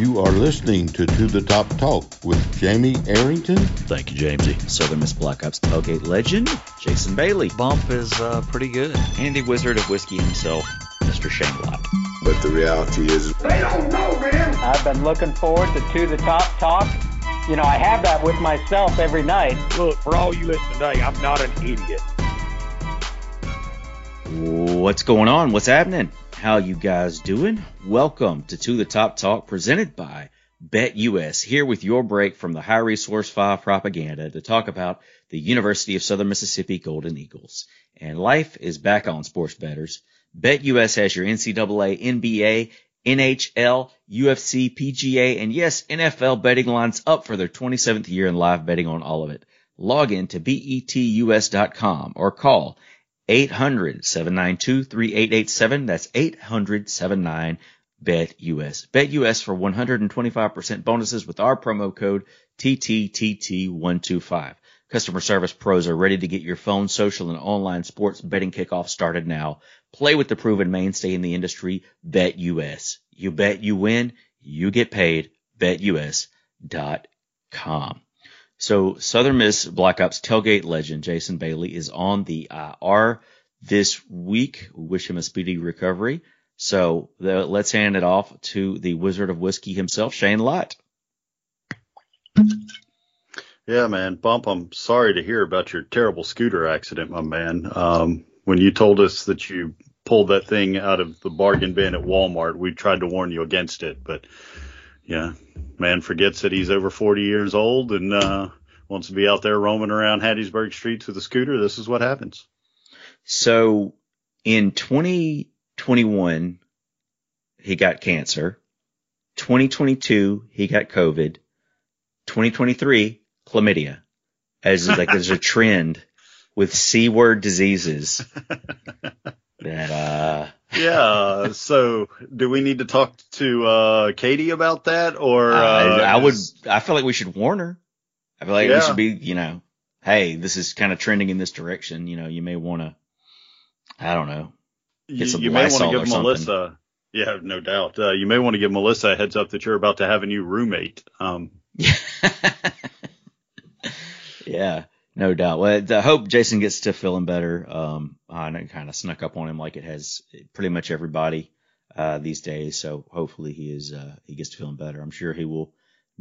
You are listening to To the Top Talk with Jamie Arrington. Thank you, Jamesy. Southern Miss Black Ops tailgate legend, Jason Bailey. Bump is uh, pretty good. And the Wizard of Whiskey himself, Mr. Shane Lott. But the reality is, They don't know, man. I've been looking forward to To the Top Talk. You know, I have that with myself every night. Look, for all you listen today, I'm not an idiot. What's going on? What's happening? How you guys doing? Welcome to To the Top Talk presented by BetUS here with your break from the High Resource 5 propaganda to talk about the University of Southern Mississippi Golden Eagles. And life is back on sports betters. BetUS has your NCAA, NBA, NHL, UFC, PGA, and yes, NFL betting lines up for their 27th year in live betting on all of it. Log in to betus.com or call 800-792-3887. That's 800-79-BET-US. BET-US for 125% bonuses with our promo code TTTT125. Customer service pros are ready to get your phone, social, and online sports betting kickoff started now. Play with the proven mainstay in the industry, BetUS. You bet you win, you get paid, betus.com. So Southern Miss Black Ops tailgate legend Jason Bailey is on the IR this week. We wish him a speedy recovery. So the, let's hand it off to the Wizard of Whiskey himself, Shane Lott. Yeah, man, Bump, I'm sorry to hear about your terrible scooter accident, my man. Um, when you told us that you pulled that thing out of the bargain bin at Walmart, we tried to warn you against it, but yeah, man forgets that he's over 40 years old and, uh, wants to be out there roaming around Hattiesburg streets with a scooter. This is what happens. So in 2021, he got cancer. 2022, he got COVID. 2023, chlamydia. As like there's a trend with C word diseases yeah. So do we need to talk to, uh, Katie about that or, uh, I, I would, I feel like we should warn her. I feel like we should be, you know, hey, this is kind of trending in this direction. You know, you may want to, I don't know. you, some you may want to give. Melissa, yeah, no doubt. Uh, you may want to give Melissa a heads up that you're about to have a new roommate. Um, yeah, no doubt. Well, I hope Jason gets to feeling better. Um, I kind of snuck up on him like it has pretty much everybody, uh, these days. So hopefully he is, uh, he gets to feeling better. I'm sure he will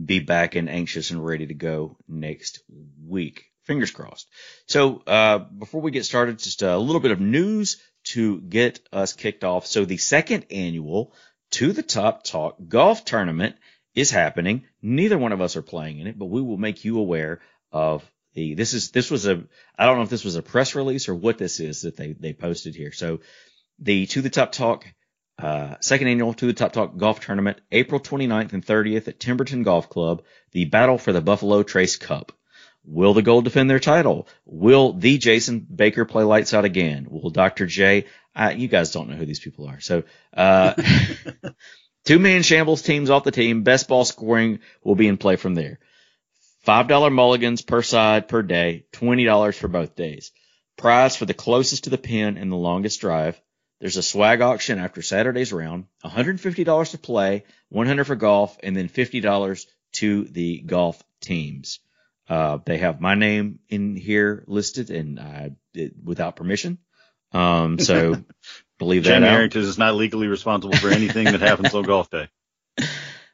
be back and anxious and ready to go next week. Fingers crossed. So, uh, before we get started, just a little bit of news to get us kicked off. So the second annual to the top talk golf tournament is happening. Neither one of us are playing in it, but we will make you aware of the, this is, this was a, I don't know if this was a press release or what this is that they, they posted here. So the to the top talk, uh, second annual to the top talk golf tournament, April 29th and 30th at Timberton Golf Club, the battle for the Buffalo Trace Cup. Will the Gold defend their title? Will the Jason Baker play lights out again? Will Dr. J, uh, you guys don't know who these people are. So, uh, two man shambles teams off the team. Best ball scoring will be in play from there. $5 mulligans per side per day, $20 for both days. Prize for the closest to the pin and the longest drive. There's a swag auction after Saturday's round, $150 to play, 100 for golf, and then $50 to the golf teams. Uh, they have my name in here listed and I it, without permission. Um, so believe that Jamie out. Arrington is not legally responsible for anything that happens on golf day.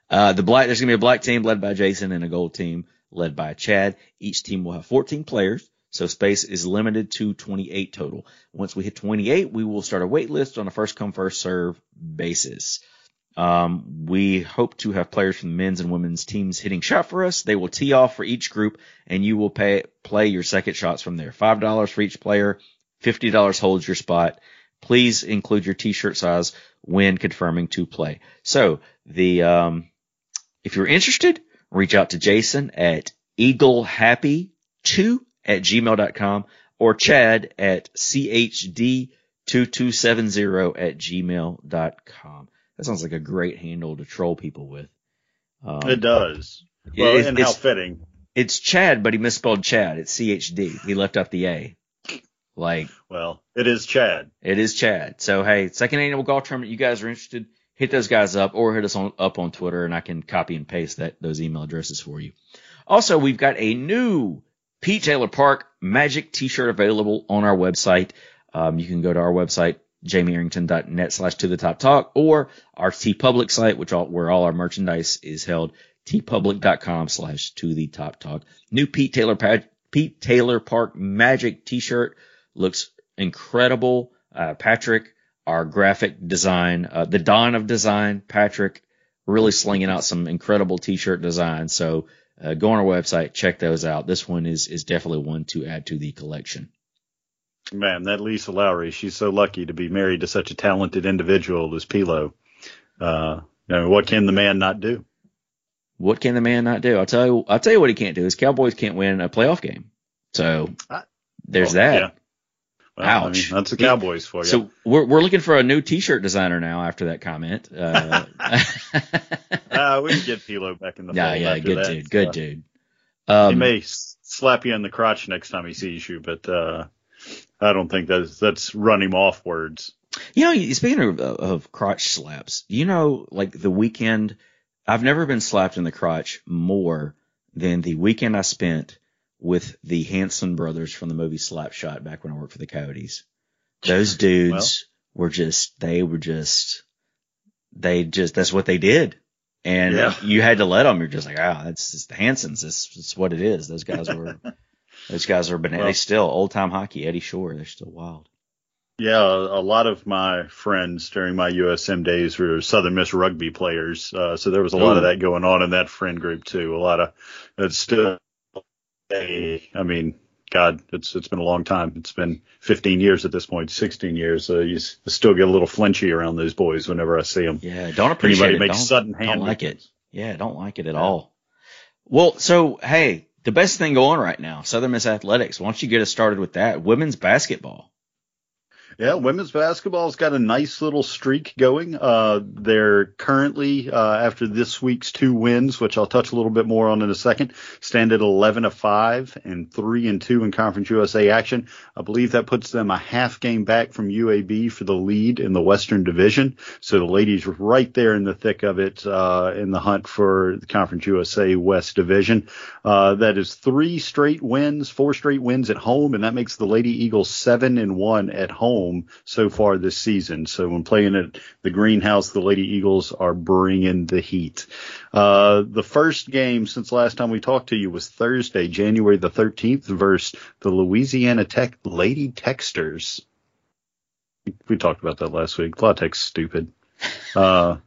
Uh, the black, there's gonna be a black team led by Jason and a gold team led by Chad. Each team will have 14 players. So space is limited to 28 total. Once we hit 28, we will start a wait list on a first come first serve basis. Um, we hope to have players from the men's and women's teams hitting shot for us. They will tee off for each group and you will pay, play your second shots from there. $5 for each player. $50 holds your spot. Please include your t-shirt size when confirming to play. So the, um, if you're interested, reach out to Jason at eaglehappy2 at gmail.com or Chad at chd2270 at gmail.com. That sounds like a great handle to troll people with. Um, It does. Well, it's, and how fitting. it's Chad, but he misspelled Chad. It's CHD. He left out the A. Like, Well, it is Chad. it is Chad. So hey, second annual golf tournament. You guys are interested? Hit those guys up or hit us on, up on Twitter and I can copy and paste that, those email addresses for you. Also, we've got a new Pete Taylor Park Magic t-shirt available on our website. Um, you can go to our website, jamiearrington.net slash to the top talk or our TeePublic site, which all, where all our merchandise is held, teepublic.com slash to the top talk. New Pete Taylor, Pete Taylor Park Magic t-shirt looks incredible. Uh, Patrick, our graphic design, uh, the dawn of design, Patrick really slinging out some incredible t-shirt designs. So, uh, go on our website, check those out. This one is, is definitely one to add to the collection. Man, that Lisa Lowry, she's so lucky to be married to such a talented individual as Pilo. Uh, you know, what can the man not do? What can the man not do? I'll tell you, I'll tell you what he can't do is Cowboys can't win a playoff game. So there's well, that. Yeah. Well, Ouch. I mean, that's the Cowboys for you. So we're we're looking for a new T-shirt designer now after that comment. Uh, uh, we can get Pilo back in the yeah, yeah, good that. dude, good dude. he Um, may slap you in the crotch next time he sees you, but uh, I don't think that's that's run him off words. You know, speaking of, of crotch slaps, you know, like the weekend, I've never been slapped in the crotch more than the weekend I spent with the Hanson brothers from the movie Slapshot back when I worked for the Coyotes. Those dudes were just, they were just, they just, that's what they did. And Yeah. you had to let them. You're just like, ah, that's just the Hansons. That's, that's what it is. Those guys were, those guys are bananas. Well- they still old time hockey, Eddie Shore. They're still wild. Yeah, a lot of my friends during my USM days were Southern Miss rugby players, uh, so there was a lot of that going on in that friend group too. A lot of it's still, a, I mean, God, it's it's been a long time. It's been 15 years at this point, 16 years. So you s- still get a little flinchy around those boys whenever I see them. Yeah. Don't appreciate Anybody it. makes Don't- sudden don't hand like it. Yeah, don't like it at all. Well, so hey, the best thing going right now, Southern Miss Athletics. Why don't you get us started with that? Women's basketball. Yeah, women's basketball's got a nice little streak going. Uh, they're currently, uh, after this week's two wins, which I'll touch a little bit more on in a second, stand at 11 to 5 and 3 and 2 in Conference USA action. I believe that puts them a half game back from UAB for the lead in the Western Division. So the ladies are right there in the thick of it, uh, in the hunt for the Conference USA West Division. Uh, that is three straight wins, four straight wins at home, and that makes the Lady Eagles seven and one at home so far this season. So when playing at the greenhouse, the Lady Eagles are bringing the heat. Uh, the first game since last time we talked to you was Thursday, January the 13th versus the Louisiana Tech Lady Techsters. We talked about that last week. La Tech's stupid. Uh,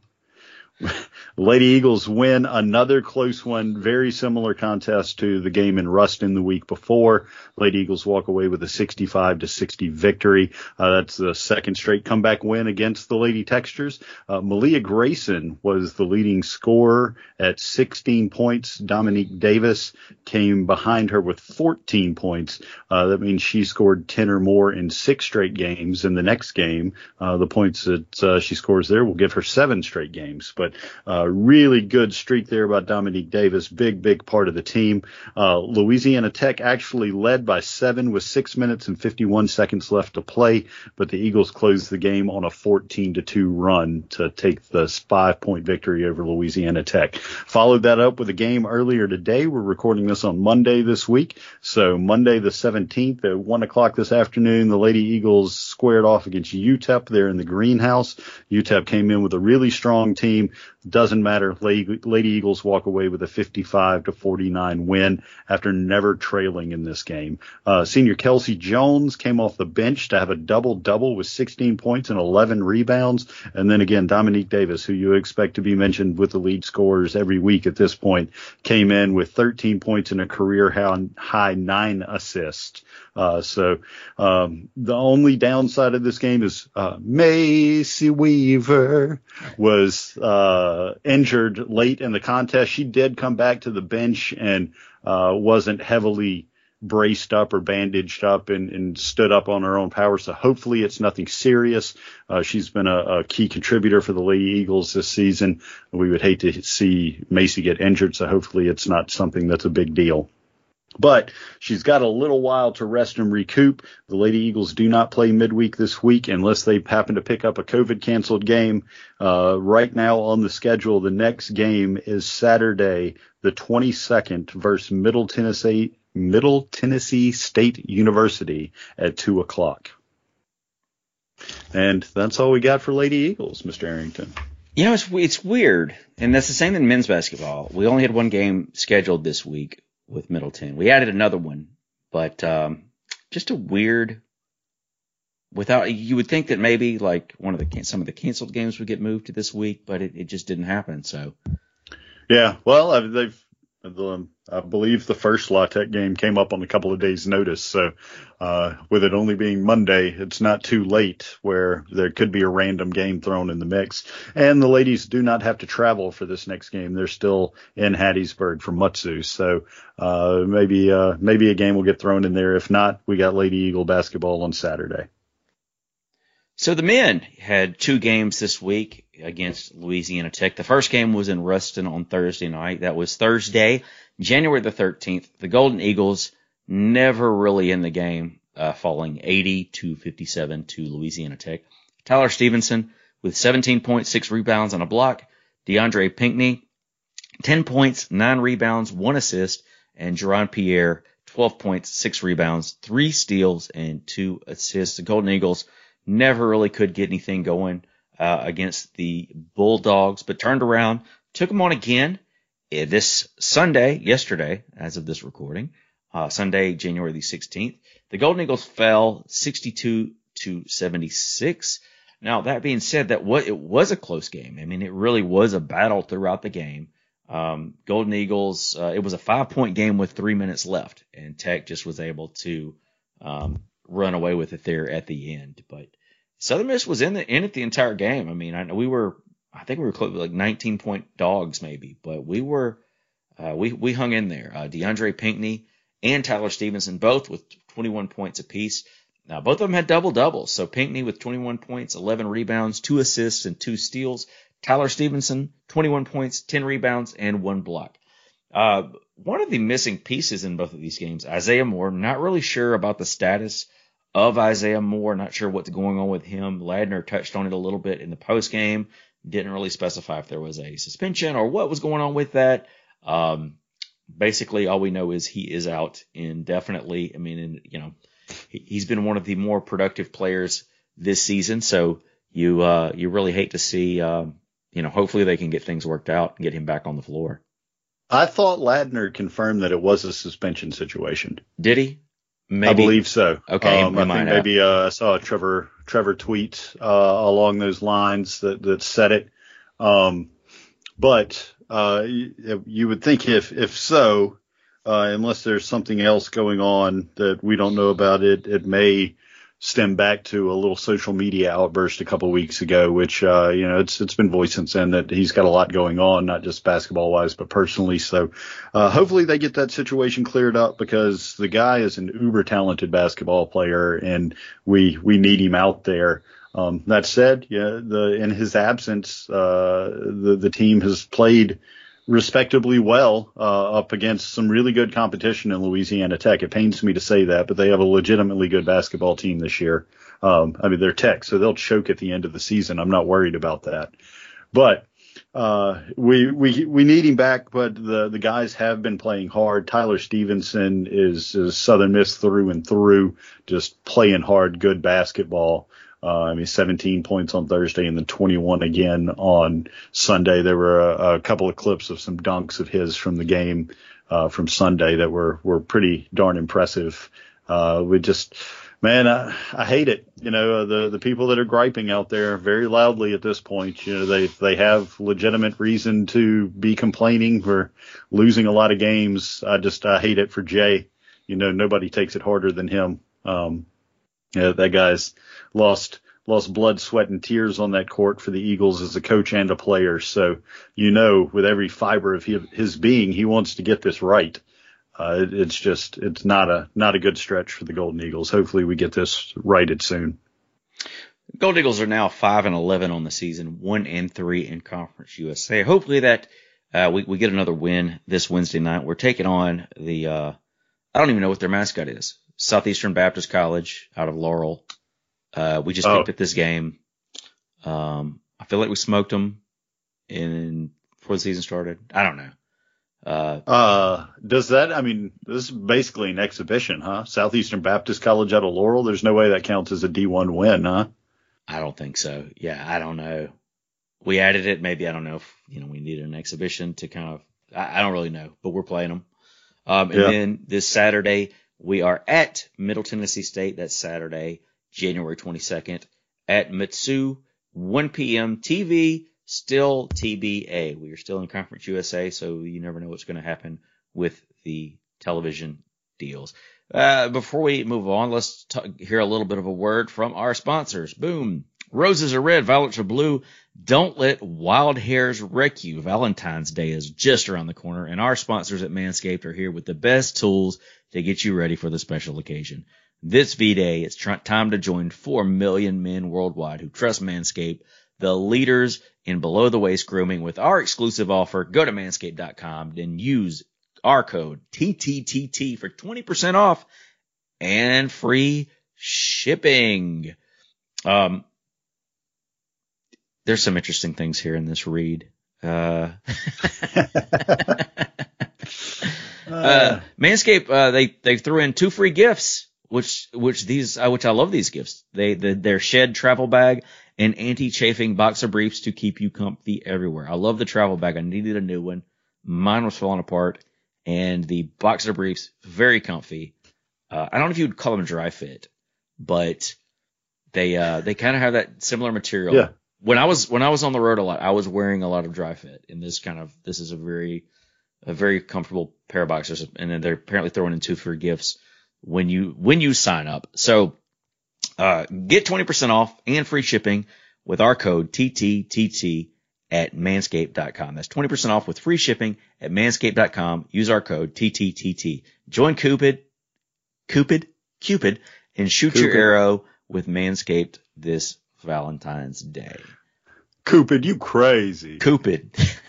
Lady Eagles win another close one, very similar contest to the game in Ruston the week before. Lady Eagles walk away with a 65 to 60 victory. Uh, that's the second straight comeback win against the Lady Techsters. Uh, Melyia Grayson was the leading scorer at 16 points. Dominique Davis came behind her with 14 points. Uh, that means she scored 10 or more in six straight games. In the next game, uh, the points that uh, she scores there will give her seven straight games. But uh, really good streak there by Dominique Davis. Big, big part of the team. Uh, Louisiana Tech actually led by seven with six minutes and 51 seconds left to play, but the Eagles closed the game on a 14 to two run to take the five point victory over Louisiana Tech. Followed that up with a game earlier today. We're recording this on Monday this week. So Monday the 17th at one o'clock this afternoon, the Lady Eagles squared off against UTEP there in the greenhouse. UTEP came in with a really strong team. Doesn't matter. Lady, Eagles walk away with a 55 to 49 win after never trailing in this game. Uh, senior Kelsey Jones came off the bench to have a double double with 16 points and 11 rebounds. And then again, Dominique Davis, who you expect to be mentioned with the lead scorers every week at this point, came in with 13 points and a career high nine assists. Uh, so um, the only downside of this game is uh, Macy Weaver was uh, injured late in the contest. She did come back to the bench and uh, wasn't heavily braced up or bandaged up and, and stood up on her own power. So hopefully it's nothing serious. Uh, she's been a, a key contributor for the Lady Eagles this season. We would hate to see Macy get injured. So hopefully it's not something that's a big deal. But she's got a little while to rest and recoup. The Lady Eagles do not play midweek this week unless they happen to pick up a COVID canceled game. Uh, right now on the schedule, the next game is Saturday, the 22nd versus Middle Tennessee, Middle Tennessee State University at two o'clock. And that's all we got for Lady Eagles, Mr. Arrington. You know, it's it's weird, and that's the same in men's basketball. We only had one game scheduled this week with Middleton. We added another one, but um, just a weird. Without you would think that maybe like one of the some of the canceled games would get moved to this week, but it, it just didn't happen. So. Yeah, well, they've the, I believe the first La Tech game came up on a couple of days' notice. So, uh, with it only being Monday, it's not too late where there could be a random game thrown in the mix. And the ladies do not have to travel for this next game. They're still in Hattiesburg for Mutsu. So, uh, maybe, uh, maybe a game will get thrown in there. If not, we got Lady Eagle basketball on Saturday. So the men had two games this week against Louisiana Tech. The first game was in Ruston on Thursday night. That was Thursday, January the 13th. The Golden Eagles never really in the game, uh, falling 80 to 57 to Louisiana Tech. Tyler Stevenson with 17.6 rebounds on a block. DeAndre Pinckney, 10 points, 9 rebounds, 1 assist. And Jerron Pierre, 12 points, 6 rebounds, 3 steals, and 2 assists. The Golden Eagles never really could get anything going uh, against the Bulldogs, but turned around, took them on again uh, this Sunday, yesterday, as of this recording, uh, Sunday, January the 16th. The Golden Eagles fell 62 to 76. Now, that being said, that what it was a close game. I mean, it really was a battle throughout the game. Um, Golden Eagles, uh, it was a five point game with three minutes left, and Tech just was able to um, run away with it there at the end. But Southern Miss was in the in it the entire game. I mean, I know we were, I think we were close like 19 point dogs maybe, but we were, uh, we we hung in there. Uh, DeAndre Pinckney and Tyler Stevenson both with 21 points apiece. Now both of them had double doubles. So Pinckney with 21 points, 11 rebounds, two assists, and two steals. Tyler Stevenson 21 points, 10 rebounds, and one block. Uh, one of the missing pieces in both of these games, Isaiah Moore. Not really sure about the status of Isaiah Moore. Not sure what's going on with him. Ladner touched on it a little bit in the post game. Didn't really specify if there was a suspension or what was going on with that. Um, basically, all we know is he is out indefinitely. I mean, and, you know, he, has been one of the more productive players this season. So you uh, you really hate to see. Um, you know, hopefully they can get things worked out and get him back on the floor. I thought Ladner confirmed that it was a suspension situation. Did he? Maybe. I believe so. Okay. Um, I think maybe uh, I saw a Trevor Trevor tweet uh, along those lines that that said it. Um, but uh, you, you, would think if if so, uh, unless there's something else going on that we don't know about it, it may stem back to a little social media outburst a couple weeks ago, which uh, you know it's it's been voiced since then that he's got a lot going on, not just basketball wise, but personally. So uh, hopefully they get that situation cleared up because the guy is an uber talented basketball player, and we we need him out there. Um, that said, yeah, the in his absence, uh, the the team has played respectably well uh, up against some really good competition in Louisiana Tech. It pains me to say that, but they have a legitimately good basketball team this year. Um, I mean, they're Tech, so they'll choke at the end of the season. I'm not worried about that. But uh, we we we need him back, but the the guys have been playing hard. Tyler Stevenson is, is Southern Miss through and through, just playing hard, good basketball. Uh, I mean, 17 points on Thursday and then 21 again on Sunday. There were a, a couple of clips of some dunks of his from the game uh, from Sunday that were were pretty darn impressive. Uh, we just, man, I, I hate it. You know, the the people that are griping out there very loudly at this point. You know, they they have legitimate reason to be complaining for losing a lot of games. I just I hate it for Jay. You know, nobody takes it harder than him. Um, yeah, that guy's lost lost blood, sweat, and tears on that court for the Eagles as a coach and a player. So you know, with every fiber of his being, he wants to get this right. Uh, it's just it's not a not a good stretch for the Golden Eagles. Hopefully, we get this righted soon. Gold Eagles are now five and eleven on the season, one and three in Conference USA. Hopefully that uh, we we get another win this Wednesday night. We're taking on the uh, I don't even know what their mascot is. Southeastern Baptist College out of Laurel. Uh, we just Oh. picked at this game. Um, I feel like we smoked them in before the season started. I don't know. Uh, Uh, does that? I mean, this is basically an exhibition, huh? Southeastern Baptist College out of Laurel. There's no way that counts as a D1 win, huh? I don't think so. Yeah, I don't know. We added it. Maybe I don't know if you know we needed an exhibition to kind of. I, I don't really know, but we're playing them. Um, and Yeah. then this Saturday we are at Middle Tennessee State. That's Saturday, January 22nd at Mitsu, 1 p.m. TV. Still TBA. We are still in Conference USA, so you never know what's going to happen with the television deals. Uh, before we move on, let's t- hear a little bit of a word from our sponsors. Boom. Roses are red, violets are blue. Don't let wild hairs wreck you. Valentine's Day is just around the corner, and our sponsors at Manscaped are here with the best tools to get you ready for the special occasion. This V-Day, it's tr- time to join 4 million men worldwide who trust Manscaped, the leaders in below the waist grooming with our exclusive offer. Go to manscaped.com, then use our code TTTT for 20% off and free shipping. Um, there's some interesting things here in this read. Uh, uh, Manscaped, uh, they, they threw in two free gifts, which, which these, uh, which I love these gifts. They, the, their shed travel bag and anti-chafing boxer briefs to keep you comfy everywhere. I love the travel bag. I needed a new one. Mine was falling apart and the boxer briefs, very comfy. Uh, I don't know if you would call them dry fit, but they, uh, they kind of have that similar material. Yeah. When I was, when I was on the road a lot, I was wearing a lot of dry fit and this kind of, this is a very, a very comfortable pair of boxers. And then they're apparently throwing in two free gifts when you, when you sign up. So, uh, get 20% off and free shipping with our code TTTT at manscaped.com. That's 20% off with free shipping at manscaped.com. Use our code TTTT. Join Cupid, Cupid, Cupid, and shoot your arrow with Manscaped this Valentine's Day. Cupid, you crazy. Cupid.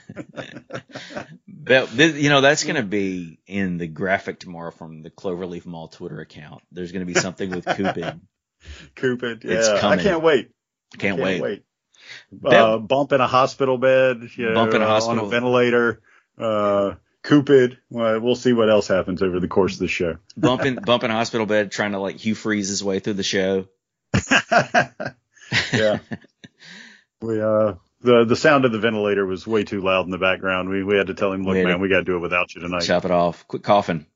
but this, you know that's going to be in the graphic tomorrow from the Cloverleaf Mall Twitter account. There's going to be something with Cupid. Cupid, It's yeah. I can't wait. Can't, Can't wait. wait. Uh, bump in a hospital bed. You know, Bump in a hospital. On a ventilator. Uh, Cupid. Well, we'll see what else happens over the course of the show. bumping bumping a hospital bed, trying to like Hugh Freeze his way through the show. yeah. We uh the the sound of the ventilator was way too loud in the background. We we had to tell him, look, man, we got to do it without you tonight. Chop it off. Quit coughing.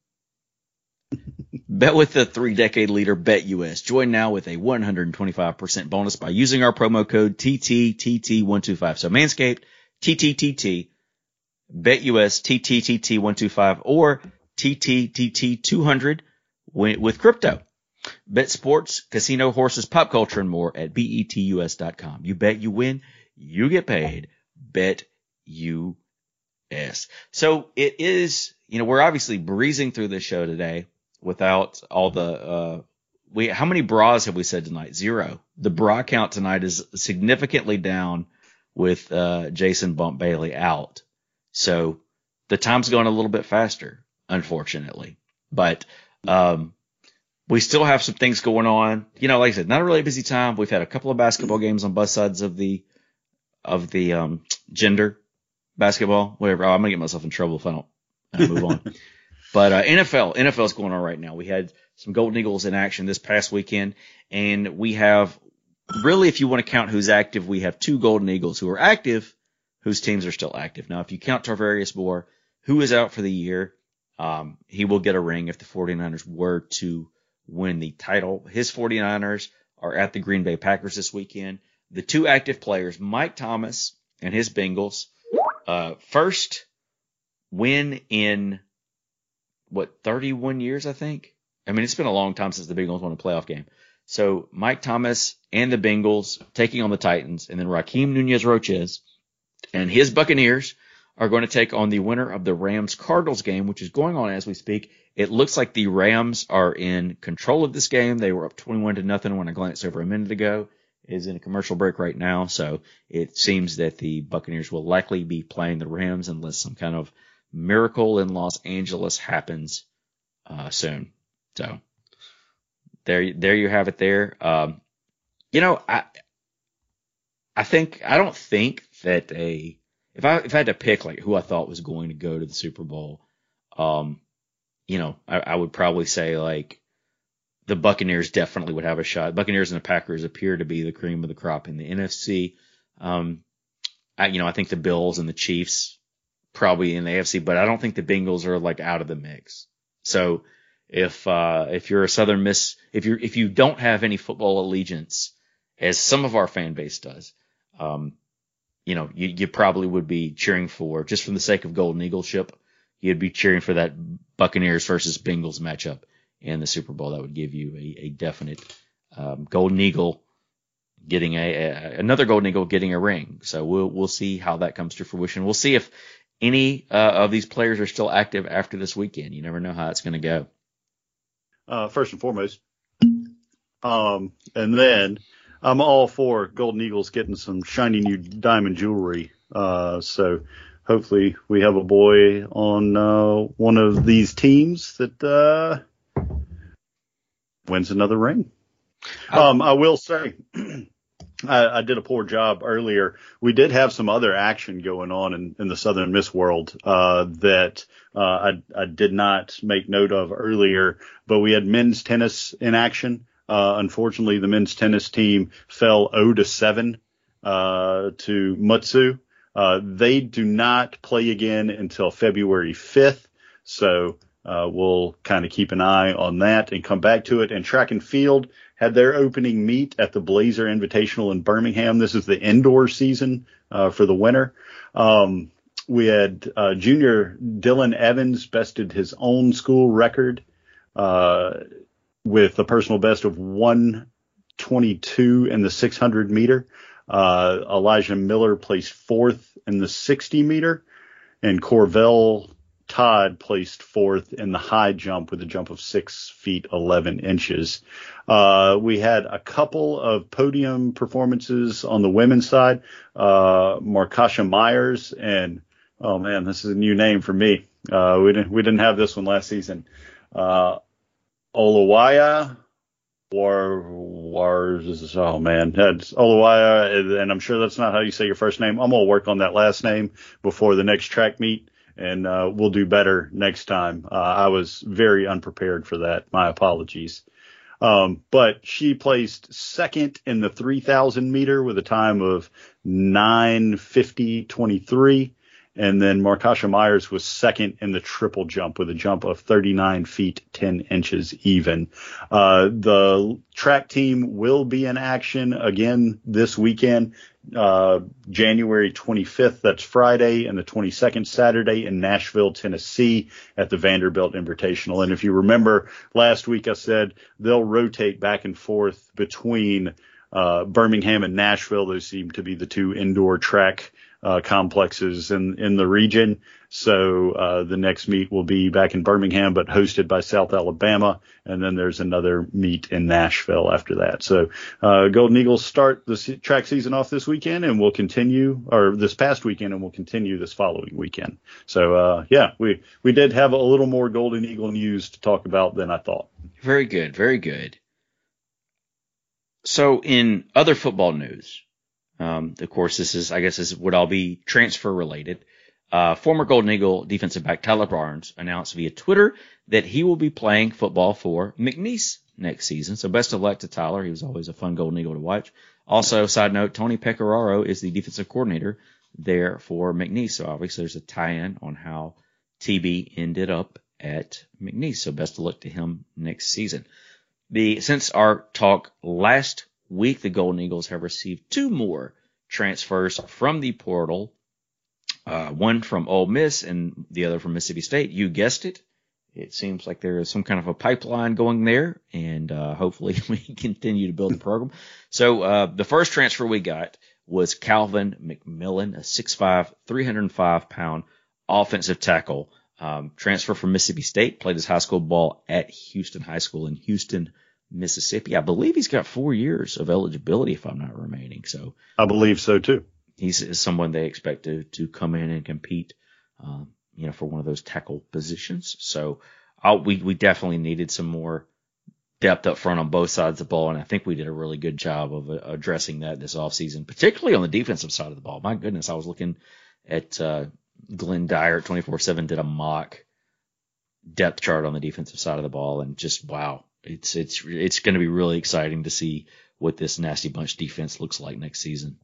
Bet with the three decade leader BetUS. Join now with a 125% bonus by using our promo code TTTT125. So Manscaped, TTTT, BetUS, TTTT125, or TTTT200 with crypto. Bet sports, casino, horses, pop culture, and more at E betus.com. You bet you win, you get paid. Bet you Yes. So it is, you know, we're obviously breezing through this show today without all the, uh, we, how many bras have we said tonight? Zero. The bra count tonight is significantly down with, uh, Jason Bump Bailey out. So the time's going a little bit faster, unfortunately, but, um, we still have some things going on. You know, like I said, not a really busy time. We've had a couple of basketball games on both sides of the, of the, um, gender basketball, whatever. Oh, I'm gonna get myself in trouble if I don't uh, move on. But uh, NFL, NFL's going on right now. We had some Golden Eagles in action this past weekend, and we have really, if you want to count who's active, we have two Golden Eagles who are active, whose teams are still active. Now, if you count Tarvarius Moore, who is out for the year, um, he will get a ring if the 49ers were to win the title. His 49ers are at the Green Bay Packers this weekend. The two active players, Mike Thomas and his Bengals, uh, first win in what 31 years, I think. I mean, it's been a long time since the Bengals won a playoff game. So Mike Thomas and the Bengals taking on the Titans, and then Rakeem Nunez Roches and his Buccaneers are going to take on the winner of the Rams Cardinals game, which is going on as we speak. It looks like the Rams are in control of this game. They were up 21 to nothing when I glanced over a minute ago. Is in a commercial break right now, so it seems that the Buccaneers will likely be playing the Rams unless some kind of miracle in Los Angeles happens uh, soon. So there, there you have it. There, um, you know, I, I think I don't think that a if I if I had to pick like who I thought was going to go to the Super Bowl, um, you know, I, I would probably say like the Buccaneers definitely would have a shot. Buccaneers and the Packers appear to be the cream of the crop in the NFC. Um, I, you know, I think the Bills and the Chiefs probably in the AFC, but I don't think the Bengals are like out of the mix. So if uh, if you're a Southern Miss, if you're, if you don't have any football allegiance, as some of our fan base does, um, you know, you, you probably would be cheering for just from the sake of Golden Eagle ship. You'd be cheering for that Buccaneers versus Bengals matchup in the Super Bowl. That would give you a, a definite um, Golden Eagle getting a, a, another Golden Eagle getting a ring. So we'll we'll see how that comes to fruition. We'll see if any uh, of these players are still active after this weekend. You never know how it's going to go. Uh, first and foremost, um, and then I'm all for Golden Eagles getting some shiny new diamond jewelry. Uh, so hopefully we have a boy on uh, one of these teams that uh, wins another ring. Um, I will say, I, I, did a poor job earlier. We did have some other action going on in, in the Southern Miss world uh, that uh, I, I, did not make note of earlier, but we had men's tennis in action. Uh, unfortunately, the men's tennis team fell 0 to 7 uh, to Mutsu. Uh, they do not play again until February 5th. So uh, we'll kind of keep an eye on that and come back to it. And track and field had their opening meet at the Blazer Invitational in Birmingham. This is the indoor season uh, for the winter. Um, we had uh, junior Dylan Evans bested his own school record uh, with a personal best of 122 in the 600 meter. Uh, Elijah Miller placed fourth in the 60 meter, and Corvell Todd placed fourth in the high jump with a jump of six feet 11 inches. Uh, we had a couple of podium performances on the women's side. Uh, Markasha Myers and, oh man, this is a new name for me. Uh, we didn't, we didn't have this one last season. Uh, Olawaya War, Wars, oh man, that's Olawaya, and I'm sure that's not how you say your first name. I'm gonna work on that last name before the next track meet and uh, we'll do better next time. Uh, I was very unprepared for that. My apologies. Um, but she placed second in the 3000 meter with a time of 950.23. And then Markasha Myers was second in the triple jump with a jump of 39 feet 10 inches even. Uh, the track team will be in action again this weekend uh, January 25th, that's Friday, and the 22nd, Saturday in Nashville, Tennessee at the Vanderbilt Invitational. And if you remember last week, I said they'll rotate back and forth between uh, Birmingham and Nashville. Those seem to be the two indoor track uh, complexes in, in the region. So uh, the next meet will be back in Birmingham, but hosted by South Alabama, and then there's another meet in Nashville after that. So uh, Golden Eagles start the track season off this weekend, and we'll continue, or this past weekend, and we'll continue this following weekend. So uh, yeah, we we did have a little more Golden Eagle news to talk about than I thought. Very good, very good. So in other football news, um, of course, this is I guess this would all be transfer related. Uh, former Golden Eagle defensive back Tyler Barnes announced via Twitter that he will be playing football for McNeese next season. So best of luck to Tyler. He was always a fun Golden Eagle to watch. Also, side note, Tony Pecoraro is the defensive coordinator there for McNeese. So obviously there's a tie-in on how TB ended up at McNeese. So best of luck to him next season. The since our talk last week, the Golden Eagles have received two more transfers from the portal uh, one from Ole Miss and the other from Mississippi State. You guessed it. It seems like there is some kind of a pipeline going there, and uh, hopefully we continue to build the program. So uh, the first transfer we got was Calvin McMillan, a 6'5", 305 pound offensive tackle. Um, transfer from Mississippi State, played his high school ball at Houston High School in Houston, Mississippi. I believe he's got four years of eligibility, if I'm not remaining. So I believe so too he's someone they expect to to come in and compete, um, you know, for one of those tackle positions. So I, we we definitely needed some more depth up front on both sides of the ball, and I think we did a really good job of uh, addressing that this offseason, particularly on the defensive side of the ball. My goodness, I was looking at uh, Glenn Dyer at 24/7 did a mock depth chart on the defensive side of the ball, and just wow, it's it's it's going to be really exciting to see what this nasty bunch defense looks like next season.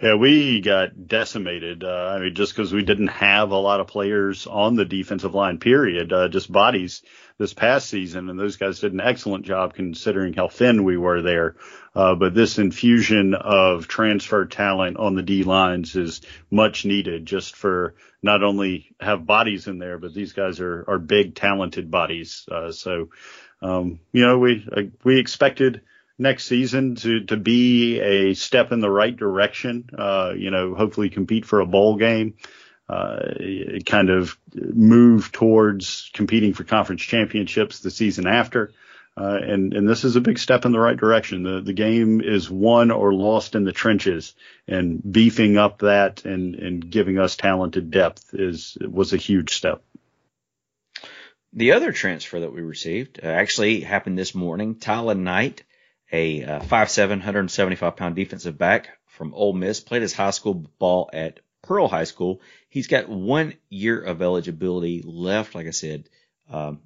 Yeah, we got decimated. Uh, I mean, just because we didn't have a lot of players on the defensive line, period, uh, just bodies this past season, and those guys did an excellent job considering how thin we were there. Uh, but this infusion of transfer talent on the D lines is much needed just for not only have bodies in there, but these guys are, are big, talented bodies. Uh, so, um, you know, we, uh, we expected next season to to be a step in the right direction. Uh, you know, hopefully compete for a bowl game. Uh, kind of move towards competing for conference championships the season after. Uh, and, and this is a big step in the right direction. The, the game is won or lost in the trenches and beefing up that and, and giving us talented depth is, was a huge step. The other transfer that we received uh, actually happened this morning. Tyler Knight a uh, 5'7", 175 pound defensive back from Ole Miss, played his high school ball at Pearl High School. He's got one year of eligibility left. Like I said, um,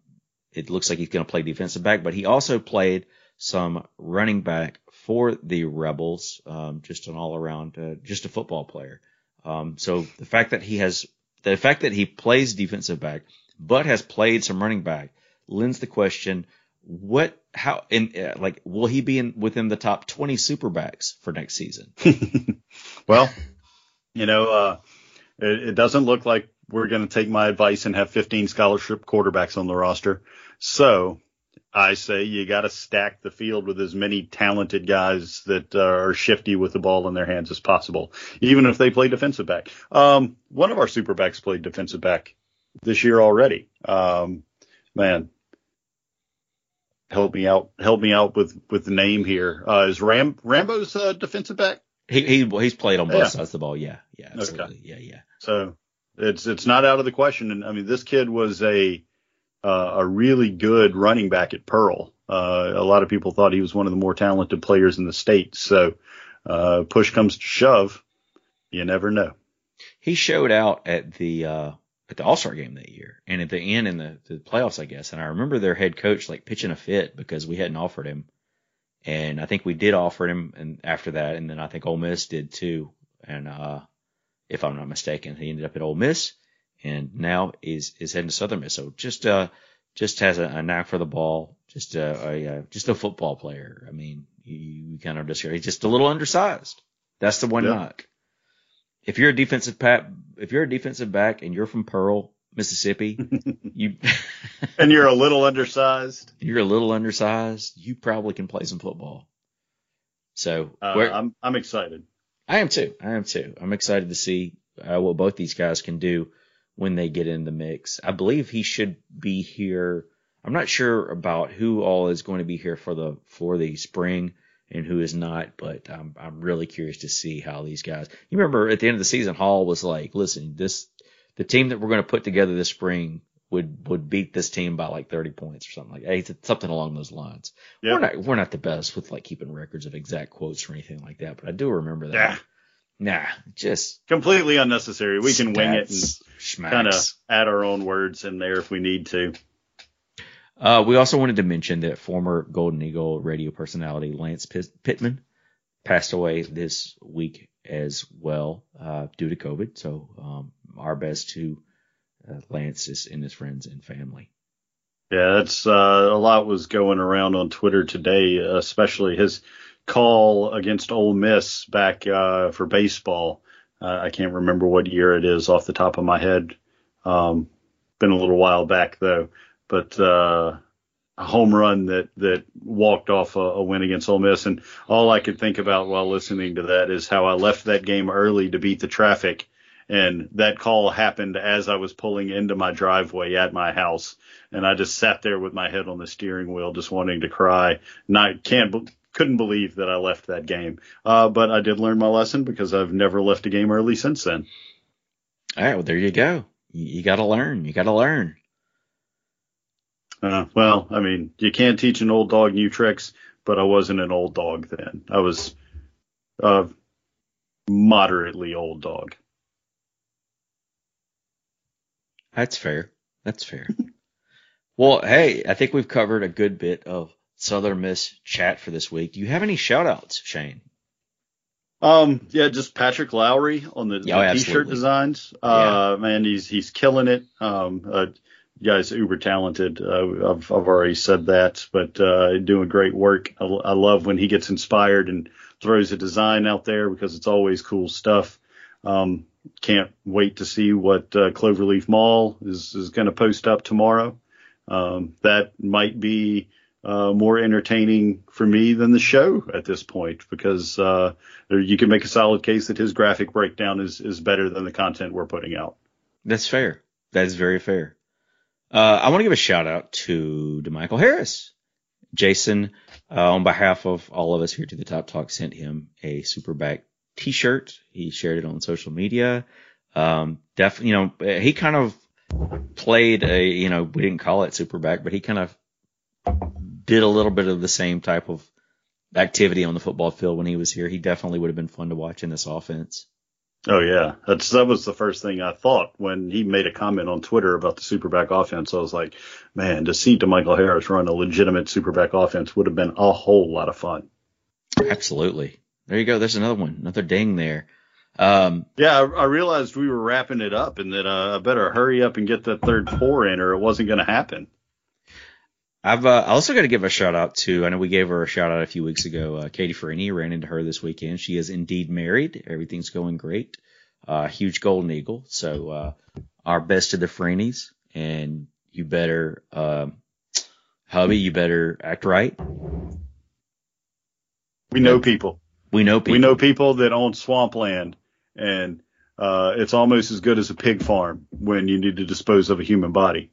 it looks like he's going to play defensive back, but he also played some running back for the Rebels, um, just an all around, uh, just a football player. Um, so the fact that he has, the fact that he plays defensive back, but has played some running back. Lends the question, what how in uh, like will he be in within the top 20 superbacks for next season? Well you know uh it, it doesn't look like we're going to take my advice and have 15 scholarship quarterbacks on the roster. So i say you got to stack the field with as many talented guys that uh, are shifty with the ball in their hands as possible even if they play defensive back. Um one of our superbacks played defensive back this year already um man help me out help me out with with the name here. Uh, is Ram Rambo's uh, defensive back? He he he's played on both yeah. sides of the ball. Yeah, yeah, absolutely. Okay. Yeah, yeah. So it's it's not out of the question. And I mean, this kid was a uh, a really good running back at Pearl. Uh, a lot of people thought he was one of the more talented players in the state. So uh, push comes to shove, you never know. He showed out at the uh, at the All Star game that year, and at the end in the, the playoffs, I guess. And I remember their head coach like pitching a fit because we hadn't offered him, and I think we did offer him, and after that, and then I think Ole Miss did too. And uh, if I'm not mistaken, he ended up at Ole Miss, and now is is heading to Southern Miss. So just uh just has a, a knack for the ball, just a, a, a just a football player. I mean, you, you kind of just he's just a little undersized. That's the one yeah. knock if you're a defensive pat, if you're a defensive back and you're from Pearl, Mississippi, you and you're a little undersized. You're a little undersized. You probably can play some football. So uh, I'm I'm excited. I am too. I am too. I'm excited to see uh, what both these guys can do when they get in the mix. I believe he should be here. I'm not sure about who all is going to be here for the for the spring and who is not. But I'm I'm really curious to see how these guys. You remember at the end of the season, Hall was like, "Listen, this the team that we're going to put together this spring would would beat this team by like 30 points or something like hey, something along those lines. Yep. We're not we're not the best with like keeping records of exact quotes or anything like that, but I do remember that. Yeah. Nah, just completely unnecessary. We can wing it and kind of add our own words in there if we need to. Uh, we also wanted to mention that former Golden Eagle radio personality Lance Pittman passed away this week as well uh, due to COVID. So um, our best to uh, Lance and his friends and family. Yeah, that's uh, a lot was going around on Twitter today, especially his call against Ole Miss back uh, for baseball. Uh, I can't remember what year it is off the top of my head. Um, been a little while back though but uh, a home run that that walked off a, a, win against Ole Miss. And all I could think about while listening to that is how I left that game early to beat the traffic. And that call happened as I was pulling into my driveway at my house, and I just sat there with my head on the steering wheel, just wanting to cry. Not can't couldn't believe that I left that game. Uh, but I did learn my lesson because I've never left a game early since then. All right, well there you go. You, you got to learn. You got to learn. Uh, well, I mean, you can't teach an old dog new tricks, but I wasn't an old dog then. I was a moderately old dog. That's fair. That's fair. well, hey, I think we've covered a good bit of Southern Miss chat for this week. Do you have any shout outs, Shane? Um, yeah, just Patrick Lowry on the, oh, the t-shirt designs. design. Uh, man, he's, he's killing it. Um, uh, guy's uber talented. Uh, I've, I've already said that, but, uh, doing great work. I, I love when he gets inspired and throws a design out there because it's always cool stuff. Um, can't wait to see what, uh, Cloverleaf Mall is, is going to post up tomorrow. Um, that might be, uh, more entertaining for me than the show at this point because, uh, you can make a solid case that his graphic breakdown is, is better than the content we're putting out. That's fair. That is very fair. Uh, I want to give a shout out to DeMichael Harris. Jason, uh, on behalf of all of us here to the Top Talk, sent him a Superback T-shirt. He shared it on social media. Um, definitely, you know, he kind of played a, you know, we didn't call it Superback, but he kind of did a little bit of the same type of activity on the football field when he was here. He definitely would have been fun to watch in this offense. Oh yeah, that's that was the first thing I thought when he made a comment on Twitter about the superback offense. I was like, man, to see DeMichael Harris run a legitimate superback offense would have been a whole lot of fun. Absolutely. There you go. There's another one, another ding there. Um, Yeah, I, I realized we were wrapping it up and that uh, I better hurry up and get that third pour in, or it wasn't going to happen. I've uh, also got to give a shout out to. I know we gave her a shout out a few weeks ago. Uh, Katie Farini ran into her this weekend. She is indeed married. Everything's going great. Uh, huge golden eagle. So uh, our best to the Farinis, and you better, um hubby, you better act right. We know people. We know people. We know people that own swampland, and uh, it's almost as good as a pig farm when you need to dispose of a human body.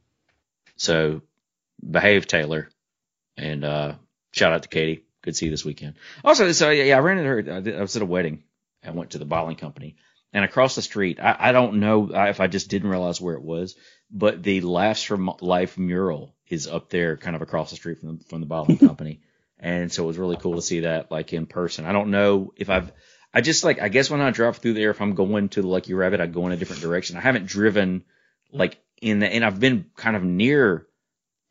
So behave, Taylor, and uh, shout out to Katie. Good to see you this weekend. Also, so yeah, I ran into her. I, did, I was at a wedding. I went to the bottling company, and across the street, I, I don't know if I just didn't realize where it was, but the Laughs from Life mural is up there, kind of across the street from from the bottling company, and so it was really cool to see that like in person. I don't know if I've. I just like I guess when I drive through there, if I'm going to the Lucky Rabbit, I go in a different direction. I haven't driven like in the, and I've been kind of near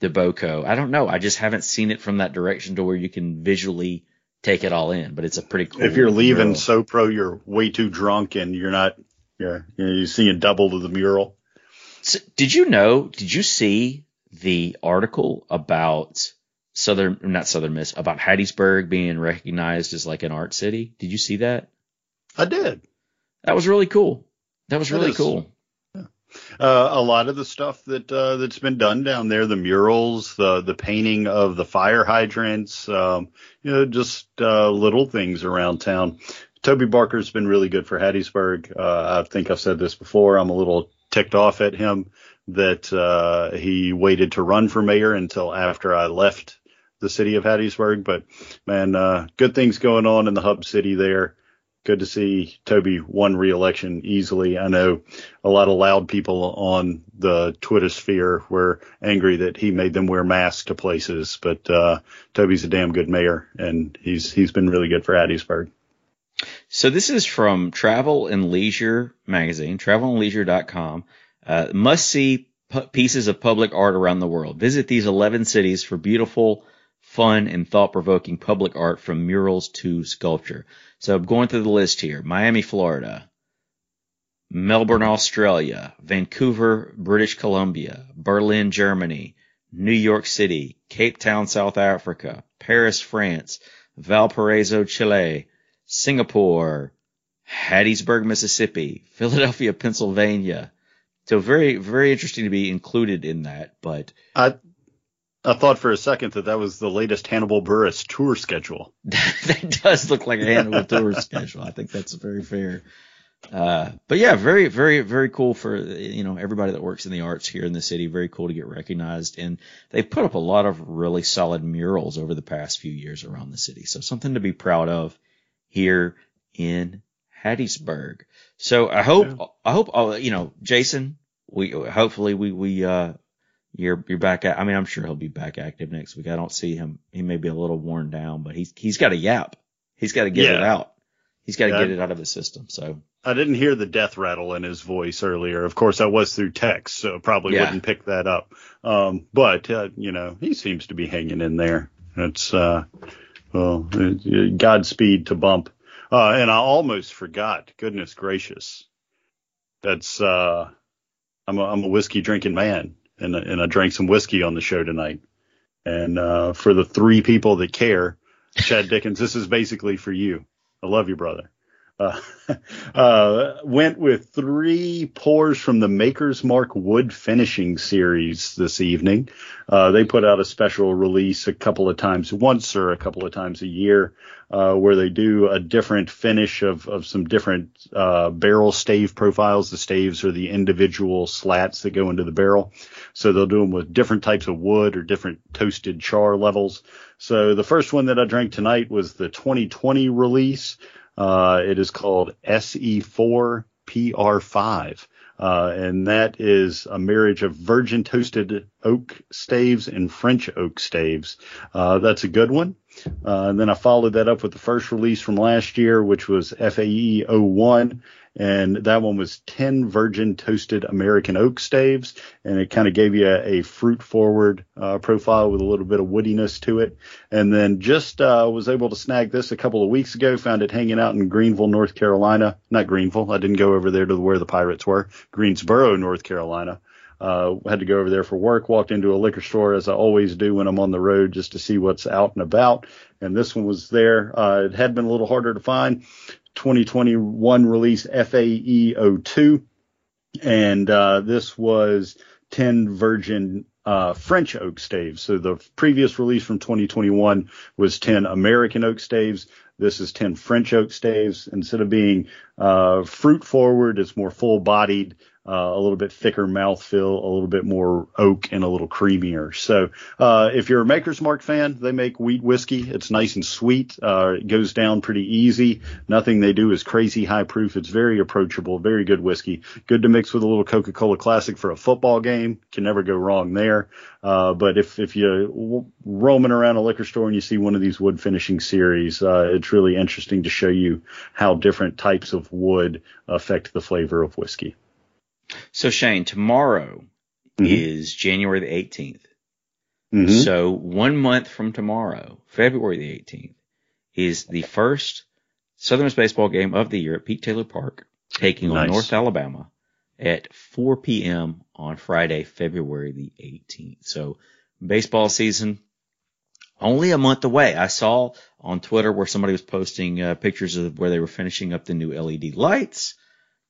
the Boco. I don't know. I just haven't seen it from that direction to where you can visually take it all in. But it's a pretty cool. if you're leaving mural. SoPro, you're way too drunk and you're not. You're, you know, you're seeing double to the mural. So, did you know? Did you see the article about Southern, not Southern Miss, about Hattiesburg being recognized as like an art city? Did you see that? I did. That was really cool. That was really cool. Uh, a lot of the stuff that uh, that's been done down there, the murals, the the painting of the fire hydrants, um, you know, just uh, little things around town. Toby Barker's been really good for Hattiesburg. Uh, I think I've said this before. I'm a little ticked off at him that uh, he waited to run for mayor until after I left the city of Hattiesburg. But man, uh, good things going on in the hub city there. Good to see Toby won re-election easily. I know a lot of loud people on the Twitter sphere were angry that he made them wear masks to places, but uh, Toby's a damn good mayor, and he's he's been really good for Hattiesburg. So this is from Travel and Leisure magazine, travelandleisure.com. Uh, must see pieces of public art around the world. Visit these 11 cities for beautiful, fun, and thought-provoking public art from murals to sculpture. So I'm going through the list here. Miami, Florida. Melbourne, Australia. Vancouver, British Columbia. Berlin, Germany. New York City. Cape Town, South Africa. Paris, France. Valparaiso, Chile. Singapore, Hattiesburg, Mississippi, Philadelphia, Pennsylvania. So very, very interesting to be included in that. But I thought for a second that that was the latest Hannibal Buress tour schedule. that does look like a Hannibal tour schedule. I think that's very fair. Uh, but yeah, very, very, very cool for, you know, everybody that works in the arts here in the city. Very cool to get recognized. And they've put up a lot of really solid murals over the past few years around the city. So something to be proud of here in Hattiesburg. So I hope, I hope, uh, you know, Jason, we, hopefully we, we, uh, you're you're back at. I mean, I'm sure he'll be back active next week. I don't see him. He may be a little worn down, but he's he's got a yap. He's got to get Yeah. it out. He's got to Yeah. get it out of his system. So I didn't hear the death rattle in his voice earlier. Of course, I was through text, so probably Yeah. wouldn't pick that up. Um, but uh, you know, he seems to be hanging in there. It's uh, well, Godspeed to Bump. Uh, and I almost forgot. Goodness gracious, that's uh, I'm a, I'm a whiskey drinking man, and and I drank some whiskey on the show tonight. And uh, for the three people that care, Chad Dickens, this is basically for you. I love you, brother. Uh, uh, went with three pours from the Maker's Mark Wood Finishing Series this evening. Uh, they put out a special release a couple of times, once or a couple of times a year, uh, where they do a different finish of, of some different uh, barrel stave profiles. The staves are the individual slats that go into the barrel. So they'll do them with different types of wood or different toasted char levels. So the first one that I drank tonight was the 2020 release. Uh, it is called SE4 PR5. Uh, and that is a marriage of virgin toasted oak staves and French oak staves. Uh, that's a good one. Uh, and then I followed that up with the first release from last year, which was FAE 01. And that one was 10 virgin toasted American oak staves. And it kind of gave you a, a fruit forward uh, profile with a little bit of woodiness to it. And then just uh, was able to snag this a couple of weeks ago. Found it hanging out in Greenville, North Carolina. Not Greenville. I didn't go over there to where the pirates were. Greensboro, North Carolina. Uh, had to go over there for work. Walked into a liquor store as I always do when I'm on the road, just to see what's out and about. And this one was there. Uh, it had been a little harder to find. 2021 release FAE 02. And uh, this was 10 virgin uh, French oak staves. So the previous release from 2021 was 10 American oak staves. This is 10 French oak staves. Instead of being uh, fruit forward, it's more full bodied, uh, a little bit thicker mouthfeel, a little bit more oak and a little creamier. So, uh, if you're a Maker's Mark fan, they make wheat whiskey. It's nice and sweet. Uh, it goes down pretty easy. Nothing they do is crazy high proof. It's very approachable, very good whiskey. Good to mix with a little Coca-Cola Classic for a football game. Can never go wrong there. Uh, but if, if you're roaming around a liquor store and you see one of these wood finishing series, uh, it's really interesting to show you how different types of wood affect the flavor of whiskey. So Shane, tomorrow Mhm. is January the 18th. Mhm. So one month from tomorrow, February the 18th, is the first Southern Miss baseball game of the year at Pete Taylor Park, taking on North Alabama at 4 p.m. on Friday, February the 18th. So baseball season only a month away. I saw on Twitter where somebody was posting uh, pictures of where they were finishing up the new LED lights.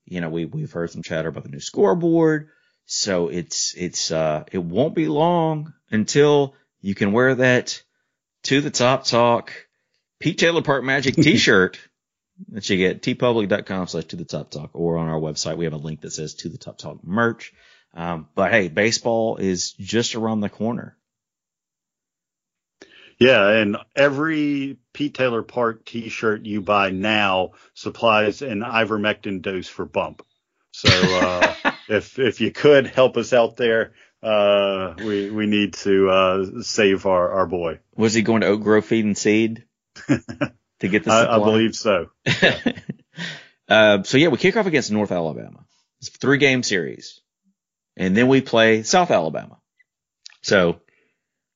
You know, we we've heard some chatter about the new scoreboard. So it's it's uh it won't be long until you can wear that to the top talk Pete Taylor Park Magic t-shirt that you get teepublic.com slash to the top talk or on our website we have a link that says to the top talk merch. Um, but hey, baseball is just around the corner. Yeah, and every Pete Taylor Park T-shirt you buy now supplies an ivermectin dose for bump. So uh, if if you could help us out there, uh, we we need to uh, save our our boy. Was he going to Oak Grove Feed and Seed to get the I, supply? I believe so. uh, so yeah, we kick off against North Alabama. It's a three game series. And then we play South Alabama. So,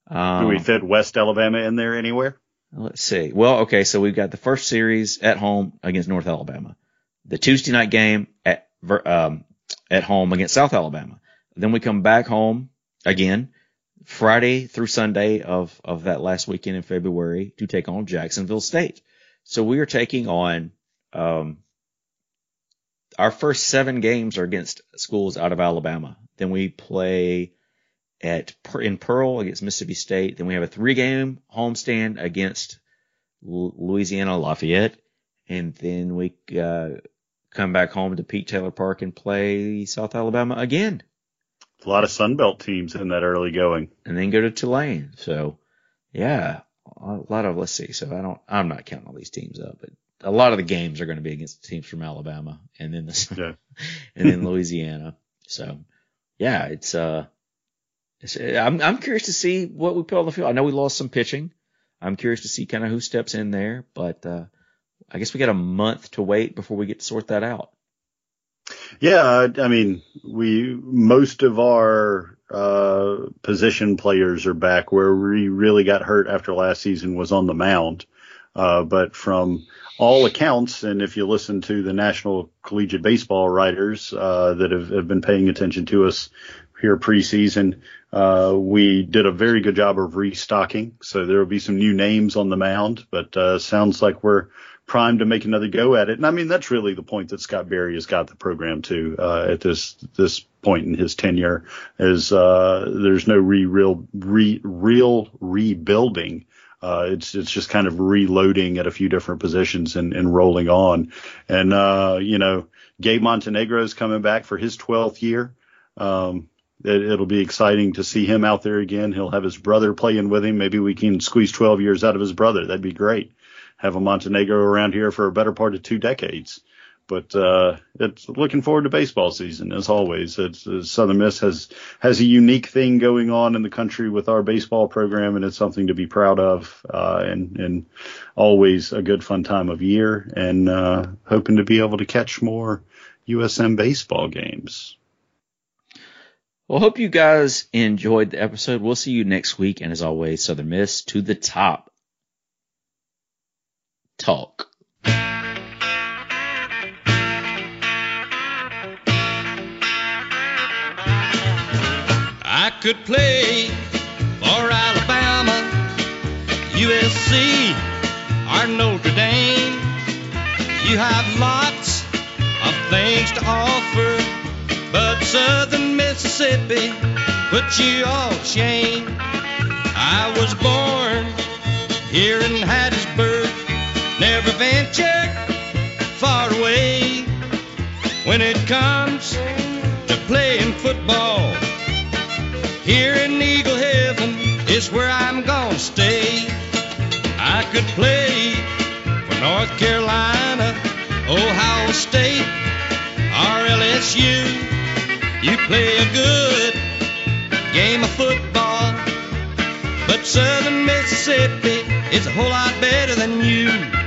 um, Do we fit West Alabama in there anywhere? let's see. Well, okay. So we've got the first series at home against North Alabama, the Tuesday night game at, um, at home against South Alabama. Then we come back home again Friday through Sunday of, of that last weekend in February to take on Jacksonville State. So we are taking on, um, our first seven games are against schools out of Alabama. Then we play at in Pearl against Mississippi State. Then we have a three game homestand against Louisiana Lafayette, and then we uh, come back home to Pete Taylor Park and play South Alabama again, A lot of Sunbelt teams in that early going. and then go to Tulane. So yeah, a lot of let's see. So I don't. I'm not counting all these teams up, but a lot of the games are going to be against teams from Alabama, and then the Yeah. and then Louisiana. So yeah, it's uh I'm I'm curious to see what we put on the field. I know we lost some pitching. I'm curious to see kind of who steps in there, but uh, I guess we got a month to wait before we get to sort that out. Yeah, I mean, we most of our uh, position players are back. Where we really got hurt after last season was on the mound. Uh, but from all accounts, and if you listen to the National Collegiate Baseball writers uh, that have, have, been paying attention to us here preseason, uh, we did a very good job of restocking. So there will be some new names on the mound, but uh, sounds like we're primed to make another go at it. And I mean, that's really the point that Scott Berry has got the program to uh, at this this point in his tenure is uh, there's no re, real re, real rebuilding. Uh, it's it's just kind of reloading at a few different positions and, and rolling on. And uh, you know, Gabe Montenegro is coming back for his 12th year. Um, it, will be exciting to see him out there again. He'll have his brother playing with him. Maybe we can squeeze 12 years out of his brother. That'd be great have a Montenegro around here for a better part of two decades. But uh, it's looking forward to baseball season as always. It's, uh, Southern Miss has has a unique thing going on in the country with our baseball program, and it's something to be proud of, uh, and and always a good fun time of year. And uh, hoping to be able to catch more USM baseball games. Well, hope you guys enjoyed the episode. We'll see you next week, and as always, Southern Miss to the top talk. I could play for Alabama, USC, or Notre Dame. You have lots of things to offer, Southern Mississippi put you all shame. I was born here in Hattiesburg never ventured far away when it comes to playing football. Here in Eagle Heaven is where I'm gonna stay. I could play for North Carolina, Ohio State, or LSU. You play a good game of football, but Southern Mississippi is a whole lot better than you.